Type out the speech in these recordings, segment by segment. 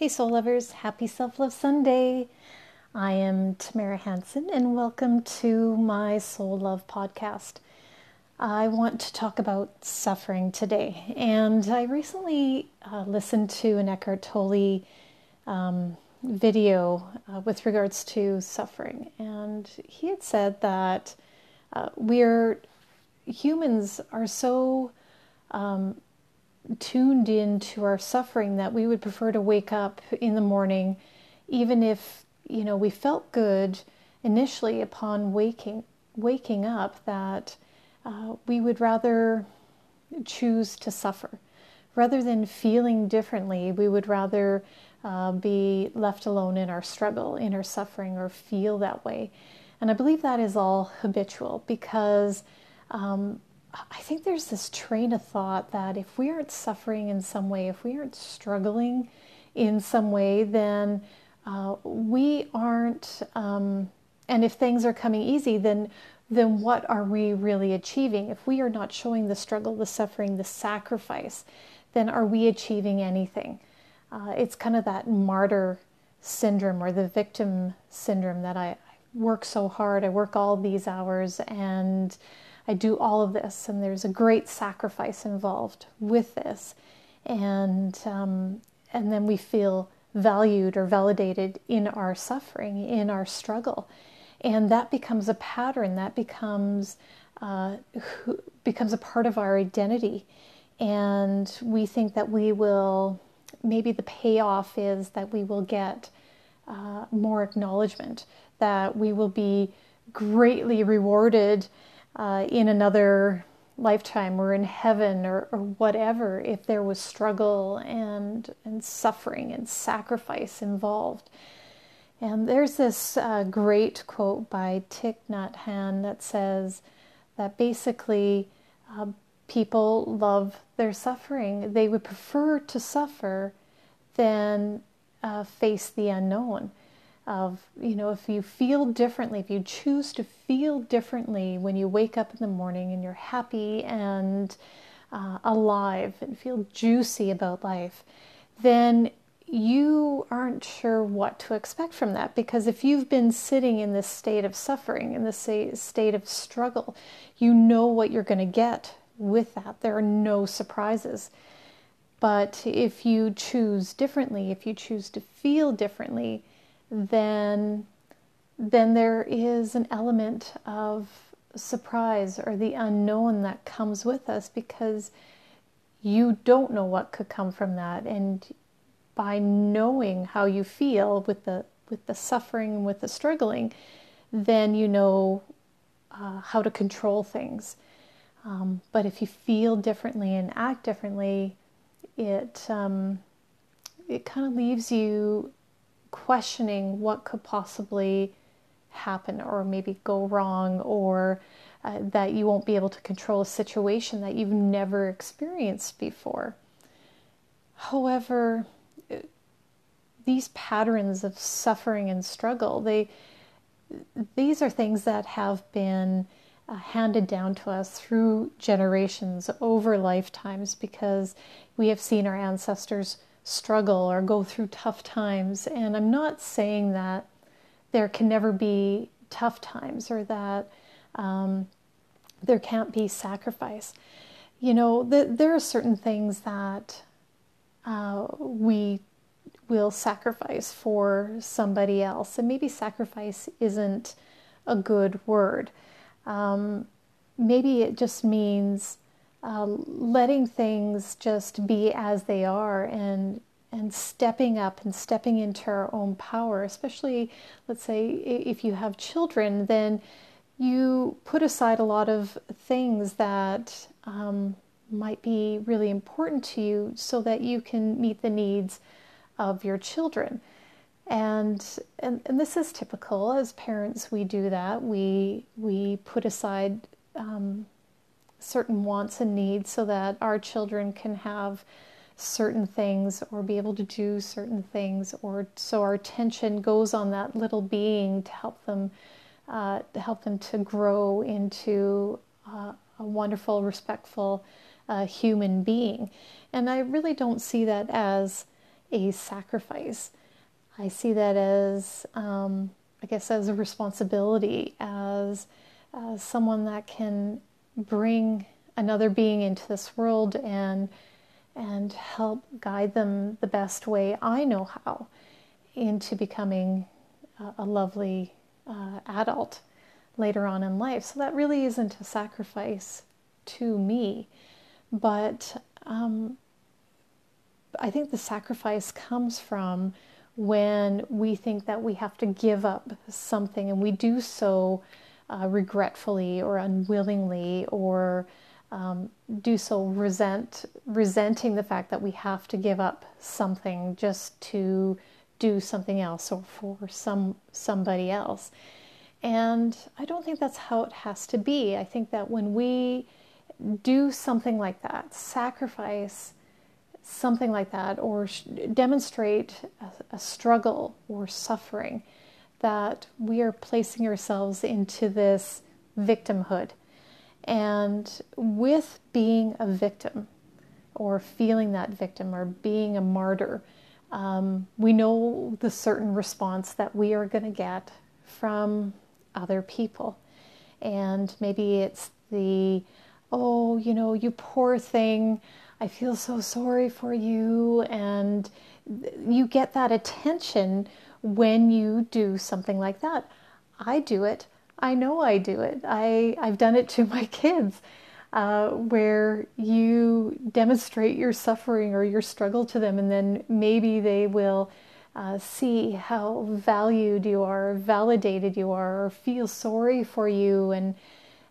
Hey, soul lovers, happy Self Love Sunday. I am Tamara Hanson, and welcome to my Soul Love podcast. I want to talk about suffering today, and I recently uh, listened to an Eckhart Tolle um, video uh, with regards to suffering, and he had said that uh, we're humans are so um, tuned into our suffering that we would prefer to wake up in the morning, even if you know we felt good initially upon waking waking up, that uh, we would rather choose to suffer rather than feeling differently. We would rather uh, be left alone in our struggle, in our suffering, or feel that way. And I believe that is all habitual because um, I think there's this train of thought that if we aren't suffering in some way, if we aren't struggling in some way, then uh, we aren't. Um, and if things are coming easy, then then what are we really achieving? If we are not showing the struggle, the suffering, the sacrifice, then are we achieving anything? Uh, it's kind of that martyr syndrome or the victim syndrome that I, I work so hard, I work all these hours, and I do all of this, and there's a great sacrifice involved with this, and um, and then we feel valued or validated in our suffering, in our struggle, and that becomes a pattern. That becomes uh, who, becomes a part of our identity, and we think that we will. Maybe the payoff is that we will get uh, more acknowledgement, that we will be greatly rewarded uh, in another lifetime or in heaven or, or whatever if there was struggle and, and suffering and sacrifice involved. And there's this uh, great quote by Thich Nhat Hanh that says that basically uh, people love their suffering. They would prefer to suffer than uh, face the unknown of you know if you feel differently if you choose to feel differently when you wake up in the morning and you're happy and uh, alive and feel juicy about life then you aren't sure what to expect from that. Because if you've been sitting in this state of suffering in this state of struggle you know what you're going to get with that. There are no surprises. But if you choose differently if you choose to feel differently then then there is an element of surprise or the unknown that comes with us because you don't know what could come from that. And by knowing how you feel with the with the suffering and with the struggling then you know uh, how to control things. Um, but if you feel differently and act differently it um, it kind of leaves you questioning what could possibly happen or maybe go wrong or uh, that you won't be able to control a situation that you've never experienced before. However, these patterns of suffering and struggle, they these are things that have been uh, handed down to us through generations over lifetimes because we have seen our ancestors struggle or go through tough times. And I'm not saying that there can never be tough times or that um, there can't be sacrifice. You know, the, there are certain things that uh, we will sacrifice for somebody else, and maybe sacrifice isn't a good word. Um, maybe it just means uh, letting things just be as they are and and stepping up and stepping into our own power especially let's say if you have children then you put aside a lot of things that um, might be really important to you so that you can meet the needs of your children. And, and and this is typical. As parents we do that. We we put aside um, certain wants and needs so that our children can have certain things or be able to do certain things or so our attention goes on that little being to help them uh, to help them to grow into uh, a wonderful respectful uh, human being and i really don't see that as a sacrifice. I see that as, um, I guess, as a responsibility, as, as someone that can bring another being into this world and and help guide them the best way I know how into becoming a, a lovely uh, adult later on in life. So that really isn't a sacrifice to me, but um, I think the sacrifice comes from when we think that we have to give up something and we do so uh, regretfully or unwillingly or um, do so resent resenting the fact that we have to give up something just to do something else or for some somebody else. And i don't think that's how it has to be. I think that when we do something like that sacrifice something like that or sh- demonstrate a, a struggle or suffering that we are placing ourselves into this victimhood and with being a victim or feeling that victim or being a martyr, um, we know the certain response that we are going to get from other people. And maybe it's the, oh, you know, you poor thing, I feel so sorry for you. And you get that attention when you do something like that. I do it I know I do it. I, I've done it to my kids, uh, where you demonstrate your suffering or your struggle to them, and then maybe they will uh, see how valued you are, validated you are, or feel sorry for you, and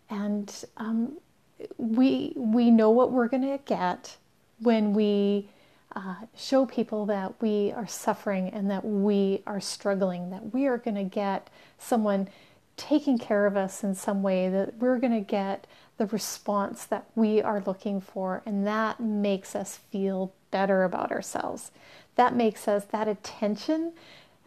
and um, we we know what we're going to get when we uh, show people that we are suffering and that we are struggling, that we are going to get someone taking care of us in some way, that we're going to get the response that we are looking for, and that makes us feel better about ourselves. That makes us, that attention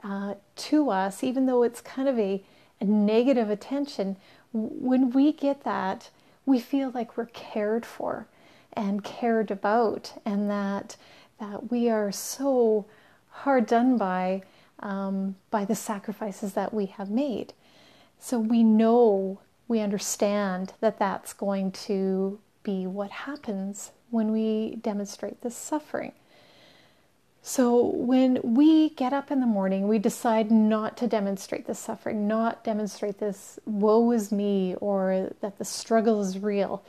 uh, to us, even though it's kind of a, a negative attention, when we get that, we feel like we're cared for and cared about, and that, that we are so hard done by um, by the sacrifices that we have made. So we know, we understand that that's going to be what happens when we demonstrate this suffering. So when we get up in the morning, we decide not to demonstrate this suffering, not demonstrate this woe is me or that the struggle is real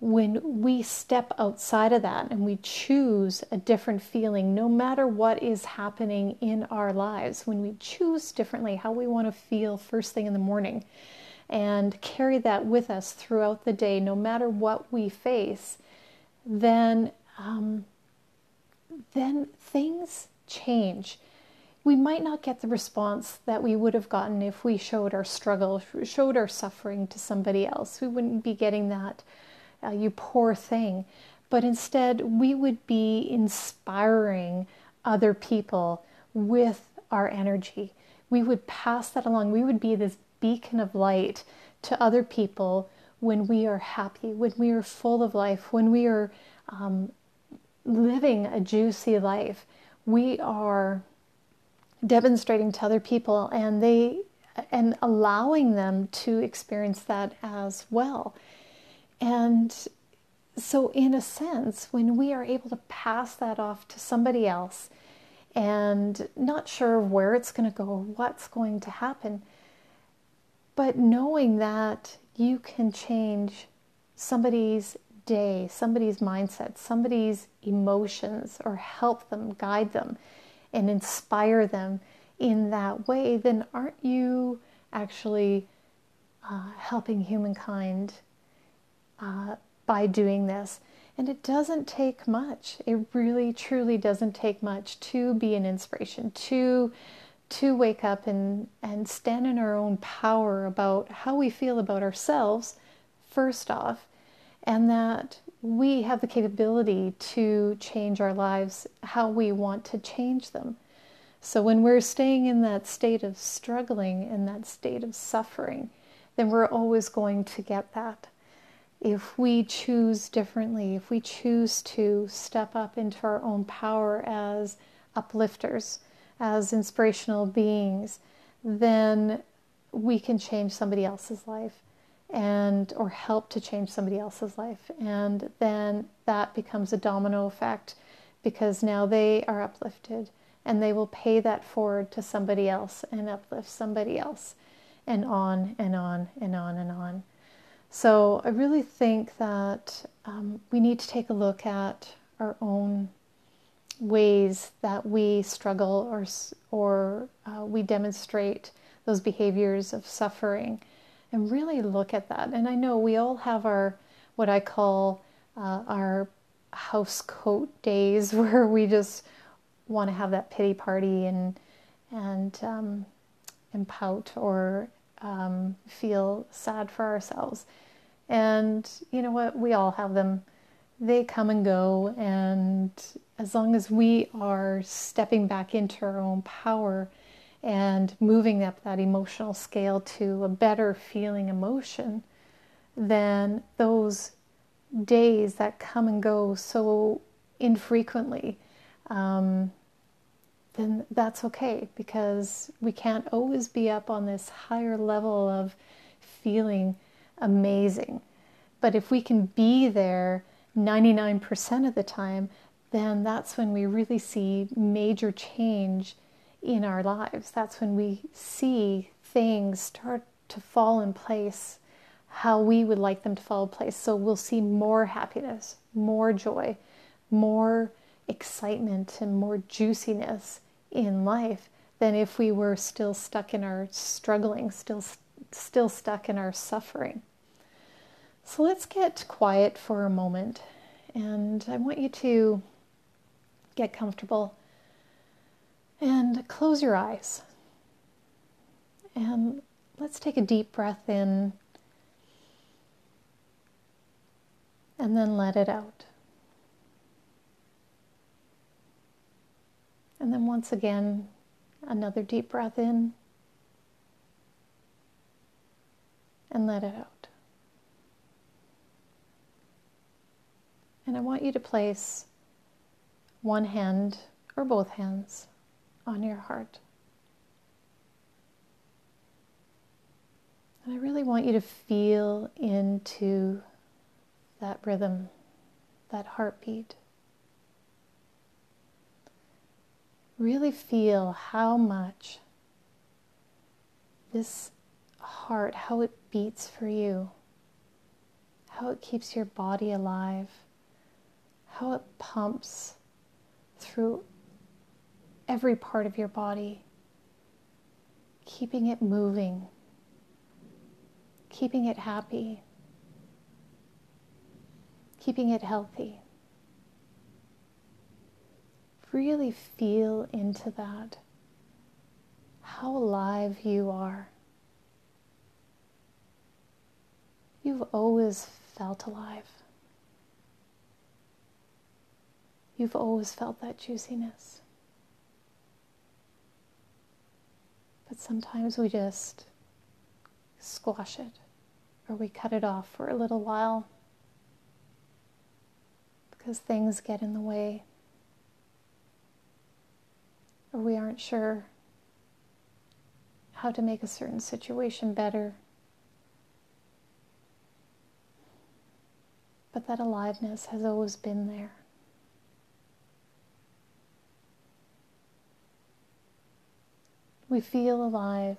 when we step outside of that and we choose a different feeling, no matter what is happening in our lives, when we choose differently how we want to feel first thing in the morning and carry that with us throughout the day, no matter what we face, then um, then things change. We might not get the response that we would have gotten if we showed our struggle, showed our suffering to somebody else. We wouldn't be getting that uh, you poor thing. But instead, we would be inspiring other people with our energy. We would pass that along. We would be this beacon of light to other people when we are happy, when we are full of life, when we are um, living a juicy life. We are demonstrating to other people and they and allowing them to experience that as well. And so, in a sense, when we are able to pass that off to somebody else and not sure where it's going to go or what's going to happen, but knowing that you can change somebody's day, somebody's mindset, somebody's emotions, or help them, guide them, and inspire them in that way, then aren't you actually uh, helping humankind uh, by doing this. And it doesn't take much. It really, truly doesn't take much to be an inspiration, to to wake up and, and stand in our own power about how we feel about ourselves, first off, and that we have the capability to change our lives how we want to change them. So when we're staying in that state of struggling, in that state of suffering, then we're always going to get that if we choose differently, if we choose to step up into our own power as uplifters, as inspirational beings, then we can change somebody else's life and or help to change somebody else's life. And then that becomes a domino effect because now they are uplifted and they will pay that forward to somebody else and uplift somebody else and on and on and on and on so i really think that um, we need to take a look at our own ways that we struggle or or uh, we demonstrate those behaviors of suffering and really look at that. And I know we all have our what I call uh, our house coat days where we just want to have that pity party and and um, and pout or um, feel sad for ourselves. And you know what? We all have them. They come and go. And as long as we are stepping back into our own power and moving up that emotional scale to a better feeling emotion, then those days that come and go so infrequently, um, then that's okay because we can't always be up on this higher level of feeling amazing. But if we can be there 99% of the time, then that's when we really see major change in our lives. That's when we see things start to fall in place how we would like them to fall in place. So we'll see more happiness, more joy, more excitement, and more juiciness in life than if we were still stuck in our struggling, still still stuck in our suffering. So let's get quiet for a moment and I want you to get comfortable and close your eyes. And let's take a deep breath in and then let it out. And then once again, another deep breath in and let it out. And I want you to place one hand or both hands on your heart. And I really want you to feel into that rhythm, that heartbeat. Really feel how much this heart, how it beats for you, how it keeps your body alive, how it pumps through every part of your body, keeping it moving, keeping it happy, keeping it healthy. Really feel into that, how alive you are. You've always felt alive. You've always felt that juiciness. But sometimes we just squash it or we cut it off for a little while because things get in the way or we aren't sure how to make a certain situation better. But that aliveness has always been there. We feel alive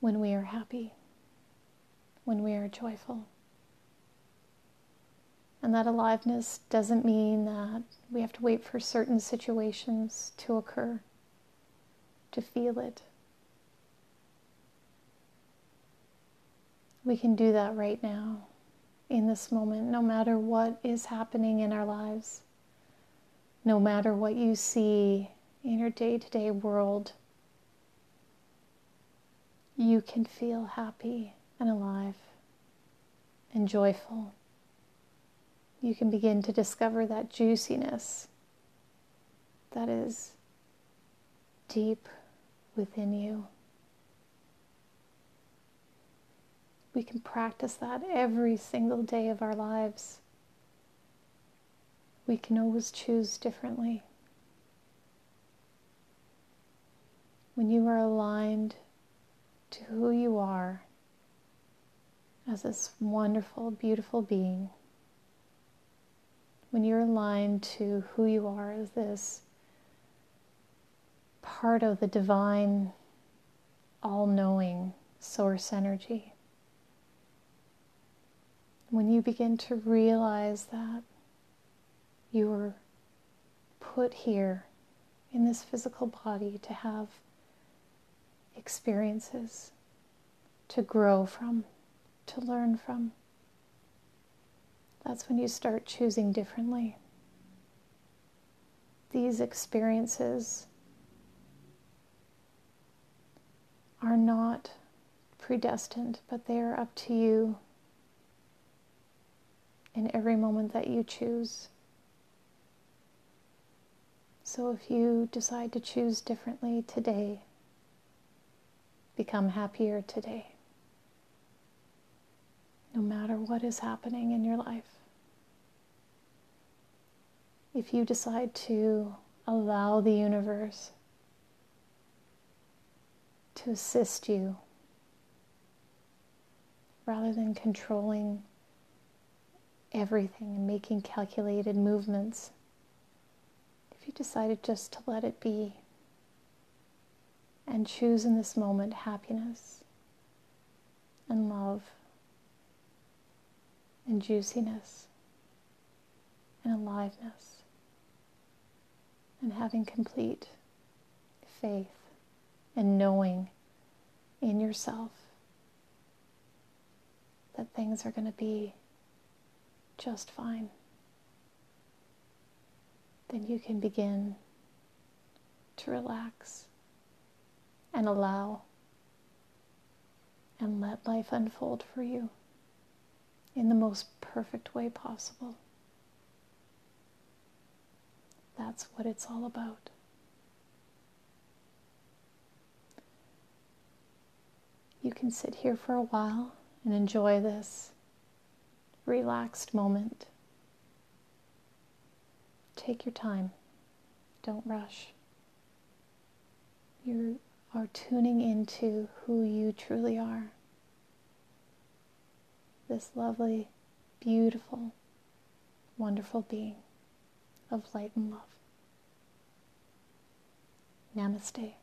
when we are happy, when we are joyful. And that aliveness doesn't mean that we have to wait for certain situations to occur to feel it. We can do that right now, in this moment, no matter what is happening in our lives, no matter what you see in your day to day world, you can feel happy and alive and joyful. You can begin to discover that juiciness that is deep within you. We can practice that every single day of our lives. we can always choose differently. When you are aligned to who you are as this wonderful, beautiful being, when you're aligned to who you are as this part of the divine, all knowing source energy, when you begin to realize that you were put here in this physical body to have experiences to grow from, to learn from, that's when you start choosing differently. These experiences are not predestined, but they are up to you in every moment that you choose. So if you decide to choose differently today, become happier today, no matter what is happening in your life. If you decide to allow the universe to assist you rather than controlling everything and making calculated movements. If you decided just to let it be and choose in this moment happiness and love and juiciness and aliveness and having complete faith and knowing in yourself that things are going to be just fine, then you can begin to relax and allow and let life unfold for you in the most perfect way possible. That's what it's all about. You can sit here for a while and enjoy this relaxed moment. Take your time. Don't rush. You are tuning into who you truly are. This lovely, beautiful, wonderful being of light and love. Namaste.